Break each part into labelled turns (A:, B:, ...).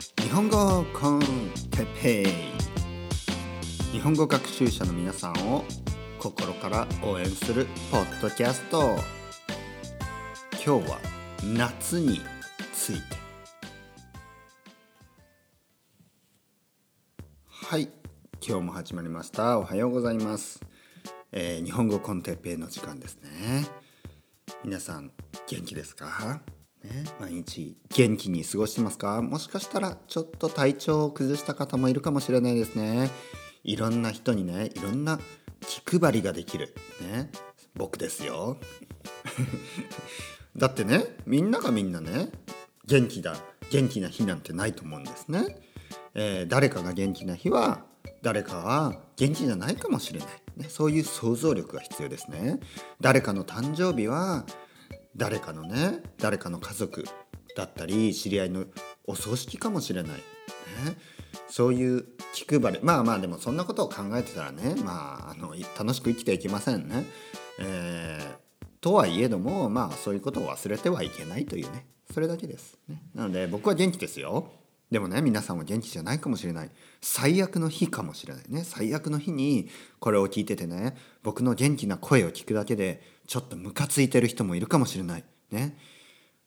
A: 日本語コンテペイ日本語学習者の皆さんを心から応援するポッドキャスト今日は夏について。はい今日も始まりました。おはようございます、えー日本語コンテペイの時間ですね。皆さん元気ですか？ね、毎日元気に過ごしてますか？もしかしたらちょっと体調を崩した方もいるかもしれないですね。いろんな人にねいろんな気配りができる。ね僕ですよ。だってねみんながみんなね元気だ元気な日なんてないと思うんですね、えー誰かが元気な日は誰かは元気じゃないかもしれない、ね、そういう想像力が必要ですね。誰かの誕生日は誰かのね誰かの家族だったり知り合いのお葬式かもしれない、ね、そういう気配り。まあまあでもそんなことを考えてたらねまああの楽しく生きていけませんね。えーとはいえどもまあそういうことを忘れてはいけないというね。それだけです、ね、なので僕は元気ですよ。でもね皆さんは元気じゃないかもしれない。最悪の日かもしれないね。最悪の日にこれを聞いててね僕の元気な声を聞くだけでちょっとムカついてる人もいるかもしれない。ね。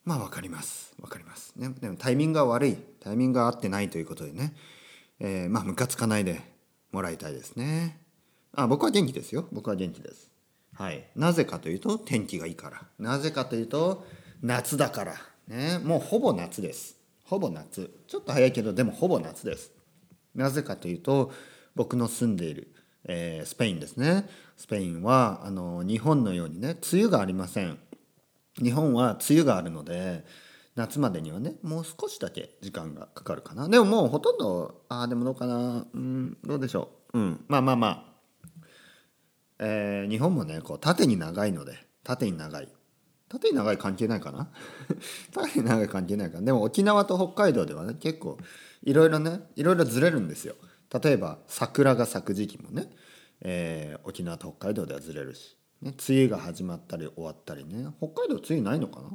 A: まあわかります。わかります、ね、でもタイミングが悪い。タイミングが合ってないということでね、えーまあムカつかないでもらいたいですね。あ僕は元気ですよ。僕は元気です。はい。なぜかというと天気がいいから。なぜかというと夏だから。ね。もうほぼ夏です。ほぼ夏。ちょっと早いけどでもほぼ夏です。なぜかというと僕の住んでいる、えースペインですね。スペインはあの日本のようにね梅雨がありません。日本は梅雨があるので夏までにはねもう少しだけ時間がかかるかな。でももうほとんどああでもどうかな。うんどうでしょう。うんまあまあまあ。えー日本もねこう縦に長いので縦に長い。縦に長い関係ないかな？縦に長い関係ないかな。でも沖縄と北海道ではね結構いろいろねいろいろずれるんですよ。例えば桜が咲く時期もね、えー沖縄と北海道ではずれるし、ね、梅雨が始まったり終わったりね。北海道梅雨ないのかな？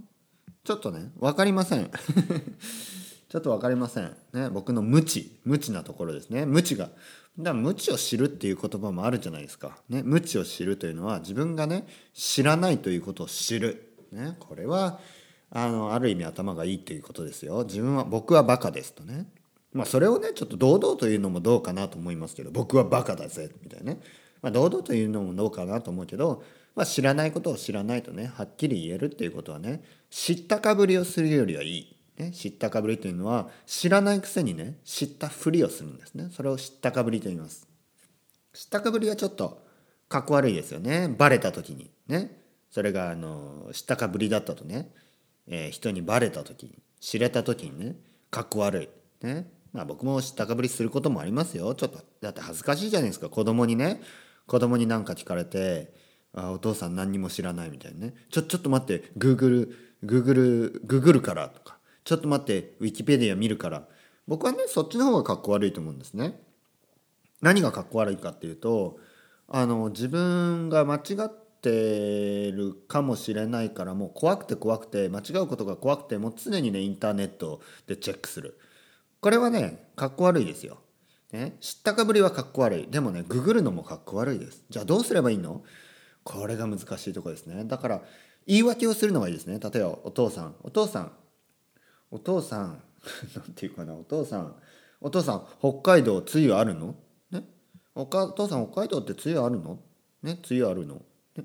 A: ちょっとね分かりません。ちょっと分かりません。ね僕の無知無知なところですね。無知がだから無知を知るっていう言葉もあるじゃないですか、ね、無知を知るというのは自分がね知らないということを知る、ね、これはあのある意味頭がいいっていうことですよ。自分は僕はバカですとね。まあそれをねちょっと堂々というのもどうかなと思いますけど僕はバカだぜみたいなね、まあ、堂々というのもどうかなと思うけど、まあ、知らないことを知らないとねはっきり言えるっていうことはね知ったかぶりをするよりはいい、ね、知ったかぶりというのは知らないくせにね知ったふりをするんですね。それを知ったかぶりと言います。知ったかぶりはちょっとかっこ悪いですよね。バレた時に。ね。それがあの知ったかぶりだったとね、えー人にバレた時に知れた時にねかっこ悪い。ね。まあ僕も知ったかぶりすることもありますよ。ちょっとだって恥ずかしいじゃないですか。子供にね。子供に何か聞かれてあお父さん何にも知らないみたいなね。ちょちょっと待って。グーグルグーグルグーグルからとか。ちょっと待って。ウィキペディア見るから。僕はねそっちの方がかっこ悪いと思うんですね。何がかっこ悪いかっていうとあの自分が間違ってるかもしれないからもう怖くて怖くて間違うことが怖くてもう常にねインターネットでチェックする。これはねかっこ悪いですよ、ね、知ったかぶりはかっこ悪い。でもねググるのもかっこ悪いです。じゃあどうすればいいの？これが難しいとこですね。だから言い訳をするのがいいですね。例えばお父さん。お父さん。お父さん。なんていうかな。お父さん。お父さん北海道梅雨あるの？ね？おかお父さん北海道って梅雨あるの？ね？梅雨あるの、ね、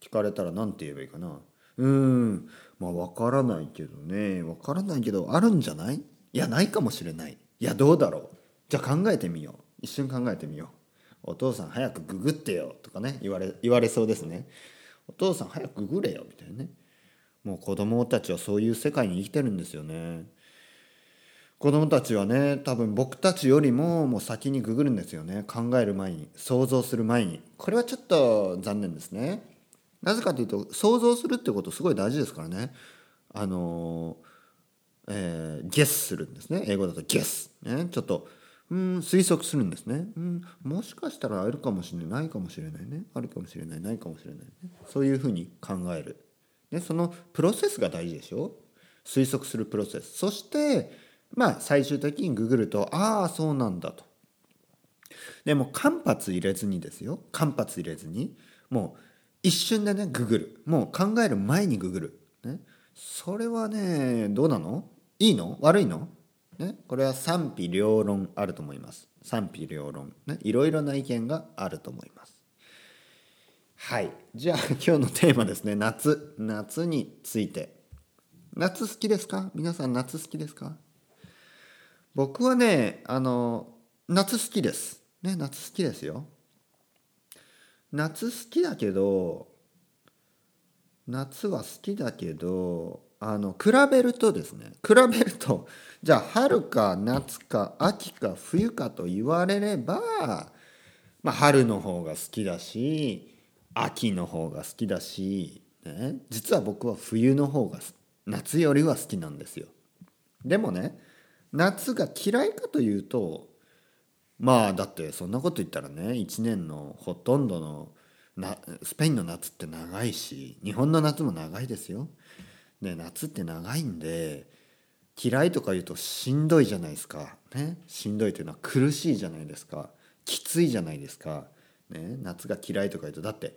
A: 聞かれたら何て言えばいいかな。うーん。まあ分からないけどね。分からないけどあるんじゃない？いやないかもしれない。いやどうだろう。じゃあ考えてみよう。一瞬考えてみよう。お父さん早くググってよとかね言われ言われそうですね。お父さん早くググれよみたいなね。もう子供たちはそういう世界に生きてるんですよね。子供たちはね多分僕たちよりももう先にググるんですよね。考える前に想像する前に。これはちょっと残念ですね。なぜかというと想像するってことすごい大事ですからね。あのえーゲスするんですね。英語だとゲス、ね、ちょっとうん推測するんですね、うん、もしかしたらあるかもしれない。ないかもしれないね。あるかもしれない。ないかもしれないね。そういうふうに考える、ね、そのプロセスが大事でしょ？推測するプロセス。そしてまあ最終的にググるとああそうなんだと。でも間髪入れずにですよ。間髪入れずに。もう一瞬でねググる。もう考える前にググる、ね、それはねどうなの？いいの？悪いの、ね、これは賛否両論あると思います。賛否両論、ね、いろいろな意見があると思います。はい。じゃあ 今日のテーマですね。夏。夏について。夏好きですか？皆さん夏好きですか？僕はねあの夏好きです。ね？夏好きですよ。夏好きだけど夏は好きだけどあの比べるとですね比べると じゃあ春か夏か秋か冬かと言われれば、まあ、春の方が好きだし秋の方が好きだし、ね、実は僕は冬の方が夏よりは好きなんですよ。でもね夏が嫌いかというとまあだってそんなこと言ったらね1年のほとんどのなスペインの夏って長いし日本の夏も長いですよ。ね夏って長いんで嫌いとか言うとしんどいじゃないですか。ね、しんどいというのは苦しいじゃないですか。きついじゃないですか。ね、夏が嫌いとか言うとだって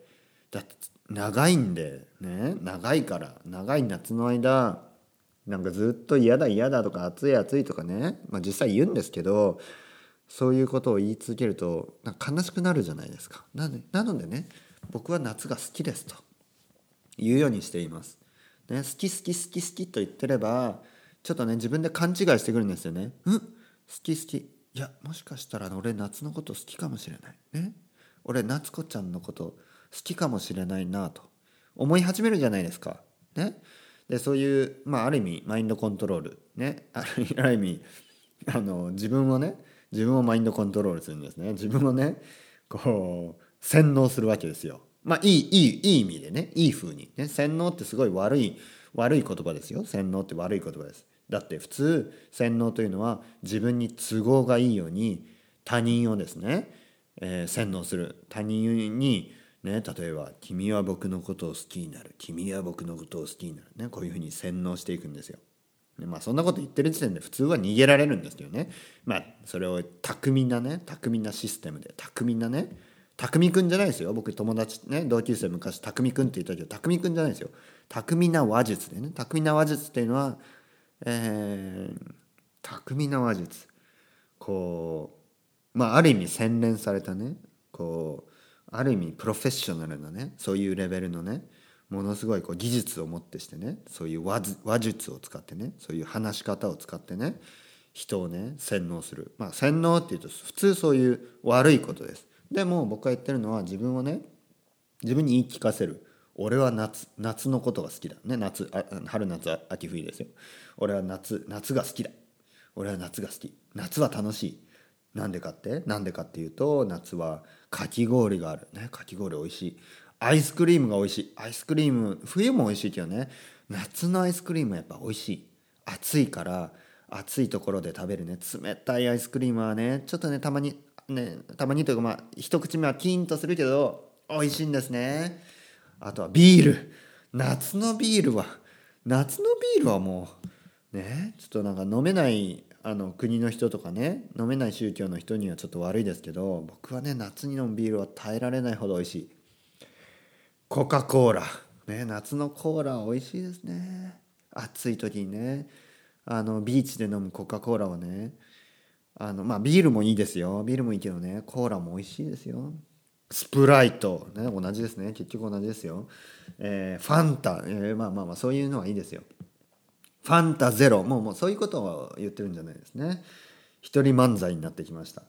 A: だって長いんでね長いから長い夏の間なんかずっと嫌だ嫌だとか暑い暑いとかね、まあ、実際言うんですけどそういうことを言い続けるとなんか悲しくなるじゃないですかなのでなのでね僕は夏が好きですと言うようにしています、ね、好き好き好き好きと言ってればちょっとね自分で勘違いしてくるんですよねうん？好き好き。いやもしかしたら俺夏のこと好きかもしれない。ね？俺夏子ちゃんのこと好きかもしれないなと思い始めるじゃないですか。ね？でそういうまあある意味マインドコントロール。ね？ある 意味あの自分をね自分をマインドコントロールするんですね。自分をねこう洗脳するわけですよ。まあいいいいいい意味でねいい風にね洗脳ってすごい悪い悪い言葉ですよ。洗脳って悪い言葉です。だって普通洗脳というのは自分に都合がいいように他人をですね、えー、洗脳する。他人にね、例えば「君は僕のことを好きになる」「君は僕のことを好きになる」ね、こういうふうに洗脳していくんですよ。まあそんなこと言ってる時点で普通は逃げられるんですけどね。まあそれを巧みなね巧みなシステムで巧みなね匠くんじゃないですよ。僕友達ね同級生昔匠くんって言ったけど匠くんじゃないですよ。巧みな話術でね。巧みな話術っていうのはえー、巧みな話術。こうまあある意味洗練されたね。こうある意味プロフェッショナルなね。そういうレベルのね。ものすごいこう技術をもってしてね。そういう話術を使ってね。そういう話し方を使ってね。人をね洗脳する。まあ洗脳っていうと普通そういう悪いことです。でも僕が言ってるのは自分をね自分に言い聞かせる。俺は夏夏のことが好きだ。ね夏春夏秋冬ですよ。俺は夏夏が好きだ。俺は夏が好き。夏は楽しい。なんでかって？なんでかっていうと夏はかき氷がある。ねかき氷美味しい。アイスクリームが美味しい。アイスクリーム冬も美味しいけどね。夏のアイスクリームはやっぱ美味しい。暑いから暑いところで食べるね。冷たいアイスクリームはねちょっとねたまにねたまにというかまあ一口目はキーンとするけど美味しいんですね。あとはビール。夏のビールは夏のビールはもうねちょっとなんか飲めないあの国の人とかね飲めない宗教の人にはちょっと悪いですけど僕はね夏に飲むビールは耐えられないほど美味しい。コカ・コーラ、ね、夏のコーラ美味しいですね。暑い時にねあのビーチで飲むコカ・コーラはねあのまあビールもいいですよ。ビールもいいけどね。コーラも美味しいですよ。スプライト、ね、同じですね。結局同じですよ、えー、ファンタ、えー、まあまあまあそういうのはいいですよ。ファンタゼロ。もうもうそういうことを言ってるんじゃないですね。一人漫才になってきました。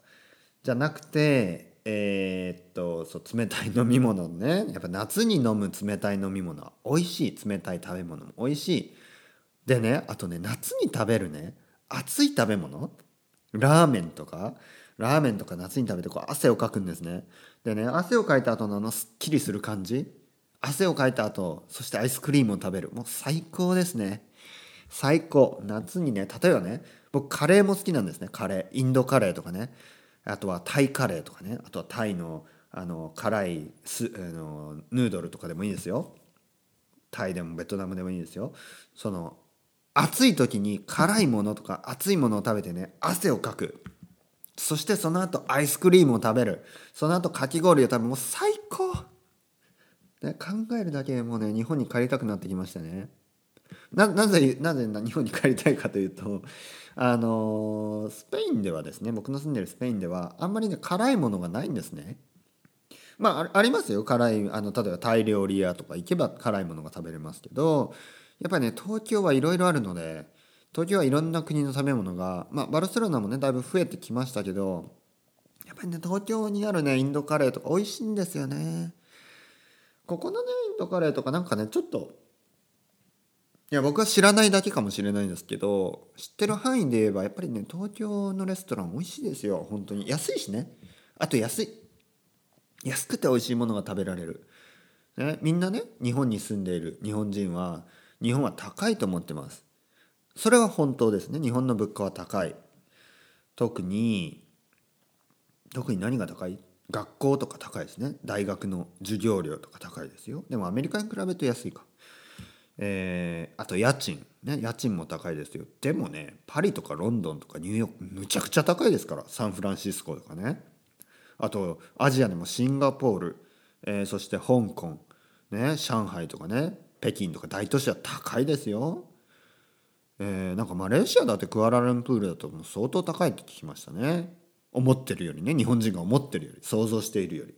A: じゃなくてえー、っとそう冷たい飲み物ね。やっぱ夏に飲む冷たい飲み物。は美味しい。冷たい食べ物も美味しい。でねあとね夏に食べるね。熱い食べ物。ラーメンとかラーメンとか夏に食べてこう汗をかくんですね。でね汗をかいた後のあのすっきりする感じ。汗をかいた後そしてアイスクリームを食べる。もう最高ですね。最高。夏にね例えばね僕カレーも好きなんですね。カレー。インドカレーとかね。あとはタイカレーとかね。あとはタイのあの辛いスあのヌードルとかでもいいですよ。タイでもベトナムでもいいですよ。その暑い時に辛いものとか熱いものを食べてね汗をかく。そしてその後アイスクリームを食べる。その後かき氷を食べる。もう最高、ね、考えるだけでもうね日本に帰りたくなってきましたね。ななぜなぜ日本に帰りたいかというとあのスペインではですね僕の住んでるスペインではあんまりね辛いものがないんですね。まあありますよ。辛いあの例えばタイ料理屋とか行けば辛いものが食べれますけどやっぱりね東京はいろいろあるので東京はいろんな国の食べ物がまあバルセロナもねだいぶ増えてきましたけどやっぱりね東京にあるねインドカレーとか美味しいんですよね。ここのねインドカレーとかなんかねちょっといや僕は知らないだけかもしれないんですけど知ってる範囲で言えばやっぱりね東京のレストラン美味しいですよ。本当に。安いしね。あと安い。安くて美味しいものが食べられる、ね、みんなね日本に住んでいる日本人は日本は高いと思ってます。それは本当ですね。日本の物価は高い。特に特に何が高い？学校とか高いですね。大学の授業料とか高いですよ。でもアメリカに比べると安いか。えー、あと家賃ね。家賃も高いですよ。でもねパリとかロンドンとかニューヨークむちゃくちゃ高いですから。サンフランシスコとかね。あとアジアでもシンガポール、えー、そして香港、ね、上海とかね。北京とか大都市は高いですよ。えー、なんかマレーシアだってクアラルンプールだともう相当高いって聞きましたね。思ってるよりね日本人が思ってるより想像しているより。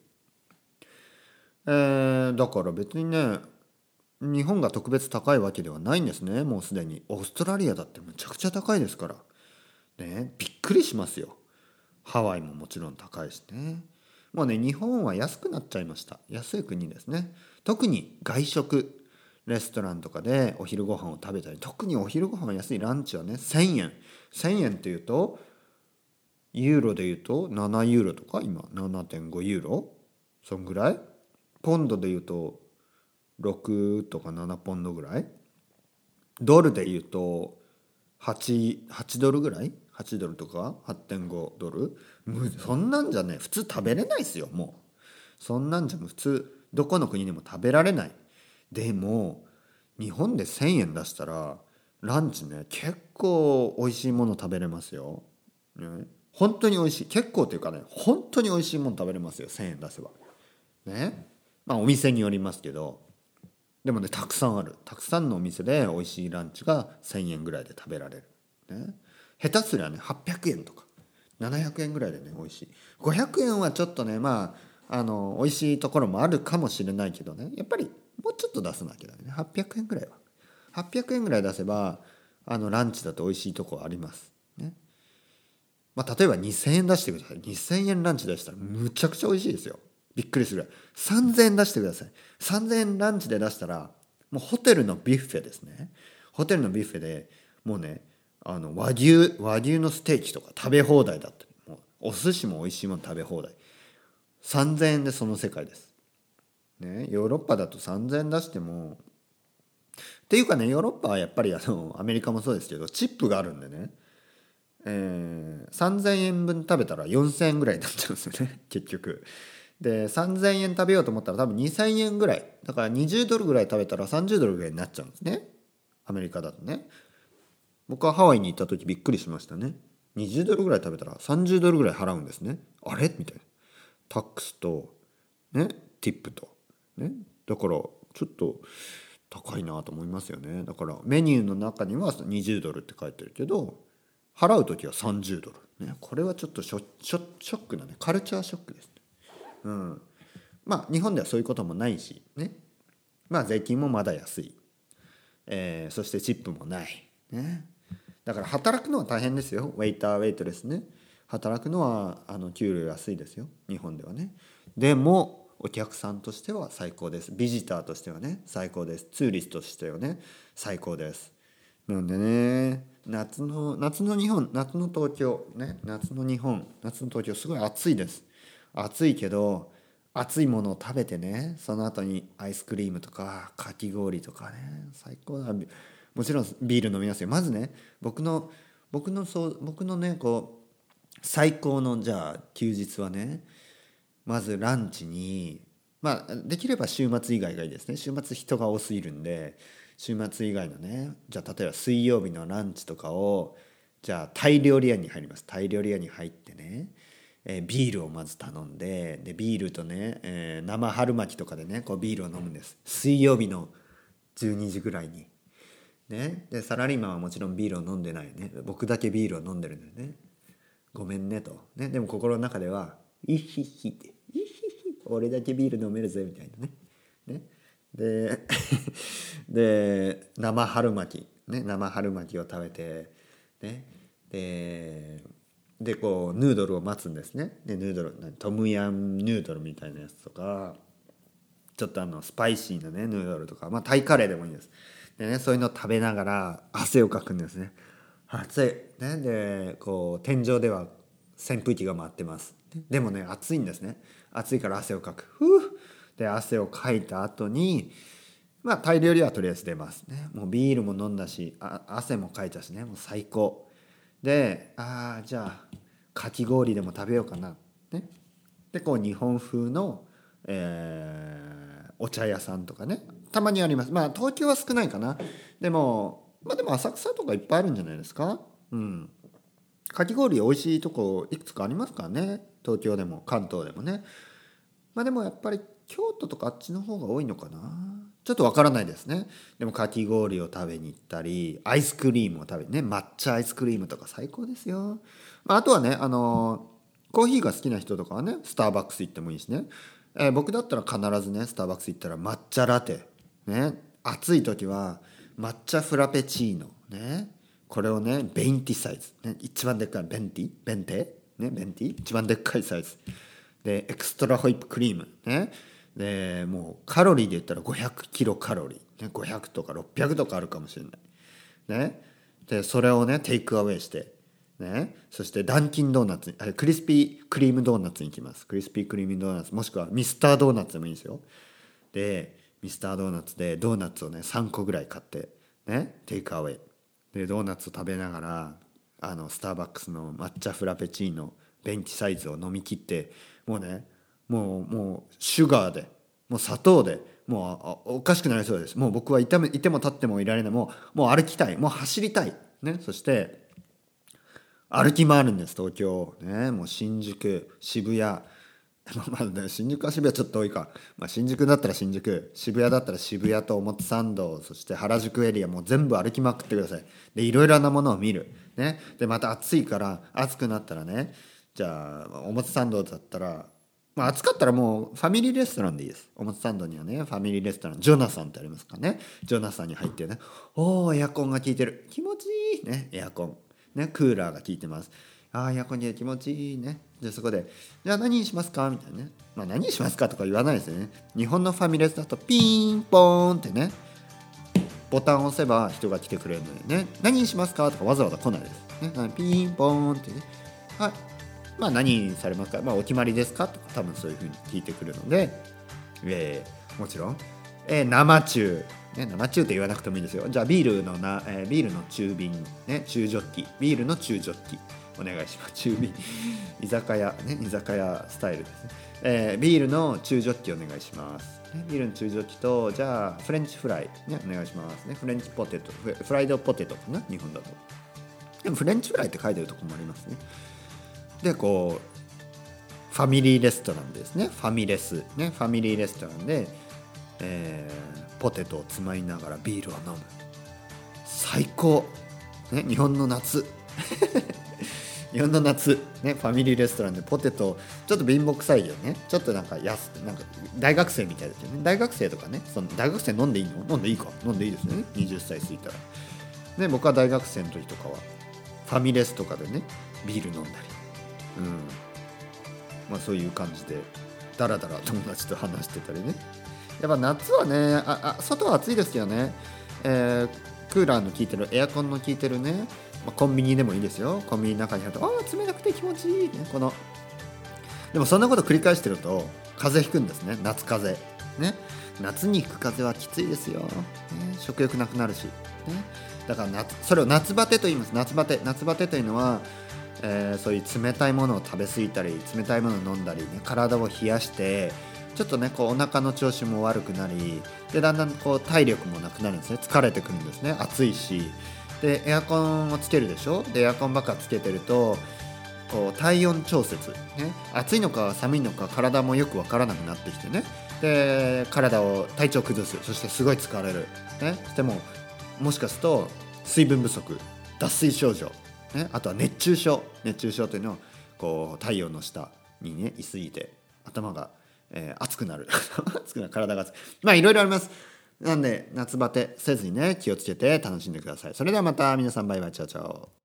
A: えー、だから別にね日本が特別高いわけではないんですね。もうすでに。オーストラリアだってむちゃくちゃ高いですから。ねびっくりしますよ。ハワイももちろん高いしね。もうね日本は安くなっちゃいました。安い国ですね。特に外食。レストランとかでお昼ご飯を食べたり特にお昼ご飯安いランチはね1,000円。1,000円っていうとユーロでいうと7ユーロとか今7.5ユーロ？そんぐらい？ポンドでいうと6とか7ポンドぐらい？ドルでいうと 8, 8ドルぐらい？8ドルとか？8.5ドル？そんなんじゃね普通食べれないですよもう。そんなんじゃ普通どこの国でも食べられない。でも日本で1,000円出したらランチね結構美味しいもの食べれますよ、ね、本当に美味しい。結構というかね本当に美味しいもの食べれますよ1,000円出せば。ね。まあお店によりますけど。でもねたくさんある。たくさんのお店で美味しいランチが1,000円ぐらいで食べられる、ね、下手すりゃね800円とか。700円ぐらいでね美味しい。500円はちょっとねまああの美味しいところもあるかもしれないけどね。やっぱりもうちょっと出さなきゃだね。800円ぐらいは。800円ぐらい出せばあのランチだと美味しいとこあります。ね。まあ例えば2000円出してください。2000円ランチ出したらむちゃくちゃ美味しいですよ。びっくりするぐらい。3000円出してください。3000円ランチで出したらもうホテルのビュッフェですね。ホテルのビュッフェでもうねあの和牛和牛のステーキとか食べ放題だったもうお寿司も美味しいもの食べ放題。3000円でその世界です。ね、ヨーロッパだと3,000円出しても。っていうかねヨーロッパはやっぱりあのアメリカもそうですけどチップがあるんでね、えー、3,000円分食べたら4,000円ぐらいになっちゃうんですよね 結局。で3,000円食べようと思ったら多分2,000円ぐらい。だから20ドルぐらい食べたら30ドルぐらいになっちゃうんですね。アメリカだとね。僕はハワイに行った時びっくりしましたね。20ドルぐらい食べたら30ドルぐらい払うんですね。あれ？みたいな。タックスとねティップと。ね。だからちょっと高いなと思いますよね。だからメニューの中には20ドルって書いてるけど払う時は30ドル、ね、これはちょっとショショショックなね。カルチャーショックですね。うん。まあ日本ではそういうこともないしね。まあ税金もまだ安い、えー、そしてチップもない、ね、だから働くのは大変ですよ。ウェイターウェイトレスね。働くのはあの給料安いですよ。日本ではね。でもお客さんとしては最高です。ビジターとしてはね最高です。ツーリストとしてはね最高です。なんでね夏の夏の日本夏の東京ね夏の日本夏の東京すごい暑いです。暑いけど熱いものを食べてねその後にアイスクリームとかかき氷とかね最高だ。もちろんビール飲みますよ。まずね僕の僕のそう僕のねこう最高のじゃあ休日はねまずランチにまあできれば週末以外がいいですね。週末人が多すぎるんで週末以外のねじゃあ例えば水曜日のランチとかをじゃあタイ料理屋に入ります。タイ料理屋に入ってね、え、ビールをまず頼んででビールとね、えー、生春巻きとかでねこうビールを飲むんです。水曜日の12時ぐらいに。ね、でサラリーマンはもちろんビールを飲んでないね。僕だけビールを飲んでるんだよね。ごめんねと、ね、でも心の中では「イヒヒ」って「俺だけビール飲めるぜ」みたいなね。ね。で で生春巻き、ね、生春巻きを食べてね。ででこうヌードルを待つんですね。でヌードルトムヤンヌードルみたいなやつとかちょっとあのスパイシーなねヌードルとかまあタイカレーでもいいんです。でねそういうのを食べながら汗をかくんですね。暑い。ねでこう天井では扇風機が回ってます。でもね暑いんですね。暑いから汗をかく。ふう。で汗をかいた後にまあ大量にはとりあえず出ますね。もうビールも飲んだし汗もかいたしね。もう最高。でああじゃあかき氷でも食べようかな。ね。でこう日本風の、えー、お茶屋さんとかね。たまにあります。まあ東京は少ないかな。でもまあでも浅草とかいっぱいあるんじゃないですか。うん。かき氷美味しいとこいくつかありますからね。東京でも関東でもね。まあでもやっぱり京都とかあっちの方が多いのかな。ちょっとわからないですね。でもかき氷を食べに行ったりアイスクリームを食べね抹茶アイスクリームとか最高ですよ、まあ、あとはねあのコーヒーが好きな人とかはねスターバックス行ってもいいしね、えー、僕だったら必ずねスターバックス行ったら抹茶ラテ。ね。暑い時は抹茶フラペチーノ。ね。これをねベンティサイズ、ね、一番でっかいベンティ？ベンテ？ねベンティ一番でっかいサイズ。でエクストラホイップクリーム。ね。でもうカロリーで言ったら500キロカロリー、ね、500とか600とかあるかもしれない。ね。でそれをね takeaway して。ね。そしてダンキンドーナツクリスピークリームドーナツに行きます。クリスピークリームドーナツ。もしくはミスタードーナツでもいいですよ。でミスタードーナツでドーナツをね3個ぐらい買ってねテイクアウェイ。でドーナツを食べながらあのスターバックスの抹茶フラペチーノベンチサイズを飲み切ってもうねもうもうシュガーでもう砂糖でもうおかしくなりそうです。もう僕はいてもいても立ってもいられない。もうもう歩きたい。もう走りたい、ね、そして歩き回るんです東京、ね、もう新宿渋谷。まあね、新宿は渋谷ちょっと多いか、まあ、新宿だったら新宿。渋谷だったら渋谷と表参道。そして原宿エリア。もう全部歩きまくってください。でいろいろなものを見る、ね、でまた暑いから暑くなったらねじゃあ表参道だったら、まあ、暑かったらもうファミリーレストランでいいです。表参道にはねファミリーレストランジョナサンってありますかね。ジョナサンに入ってねおおエアコンが効いてる。気持ちいい。ねエアコン。ねクーラーが効いてます。ああエアコンに気持ちいいね。でそこで「じゃあ何にしますか?」みたいなね。まあ何にしますかとか言わないですよね。日本のファミレスだとピンポーンってね。ボタンを押せば人が来てくれるのでね。何にしますか？とかわざわざ来ないです、ね、ピンポーンってね。はい。まあ何にされますか？まあお決まりですか？とか多分そういうふうに聞いてくるので、えー、もちろん、えー、生中。ね、生中って言わなくてもいいんですよ。じゃあビールのな、えー、ビールの中瓶、ね、中ジョッキ。ビールの中ジョッキ。お願いします。中火居酒屋ね居酒屋スタイルですね、えー、ビールの中ジョッキお願いします、ね、ビールの中ジョッキとじゃあフレンチフライねお願いしますね。フレンチポテトフライドポテトかな日本だと。でもフレンチフライって書いてるとこもありますね。でこうファミリーレストランですね。ファミレスねファミリーレストランで、えー、ポテトをつまみながらビールを飲む。最高。ね日本の夏。日本の夏、ね、ファミリーレストランでポテトちょっと貧乏臭いよね。ちょっとなんか安なんか大学生みたいですよね。大学生とかねその大学生飲んでいいの？飲んでいいか？飲んでいいですね？20歳過ぎたら。で僕は大学生の時とかはファミレスとかでねビール飲んだり。うん。まあそういう感じでダラダラ友達と話してたりね。やっぱ夏はねああ外は暑いですけどね、えー、クーラーの効いてるエアコンの効いてるね。まあ、コンビニでもいいですよ。コンビニの中に入るとああ冷たくて気持ちいい、ね、このでもそんなこと繰り返してると風邪ひくんですね。夏風邪。ね。夏に行く風邪はきついですよ、ね、食欲なくなるし、ね、だから夏それを夏バテと言います。夏バテ。夏バテというのは、えー、そういう冷たいものを食べ過ぎたり冷たいものを飲んだり、ね、体を冷やしてちょっとねこうお腹の調子も悪くなりでだんだんこう体力もなくなるんですね。疲れてくるんですね。暑いし。でエアコンをつけるでしょ？でエアコンばっかつけてるとこう体温調節、ね、暑いのか寒いのか体もよく分からなくなってきてね。で体を体調崩す。そしてすごい疲れる、ね、でももしかすると水分不足脱水症状、ね、あとは熱中症。熱中症というのをこう太陽の下にねいすぎて頭が、えー、熱くなる。熱くなる。体が熱まあいろいろあります。なんで夏バテせずにね気をつけて楽しんでください。それではまた皆さんバイバイチャオチャオ。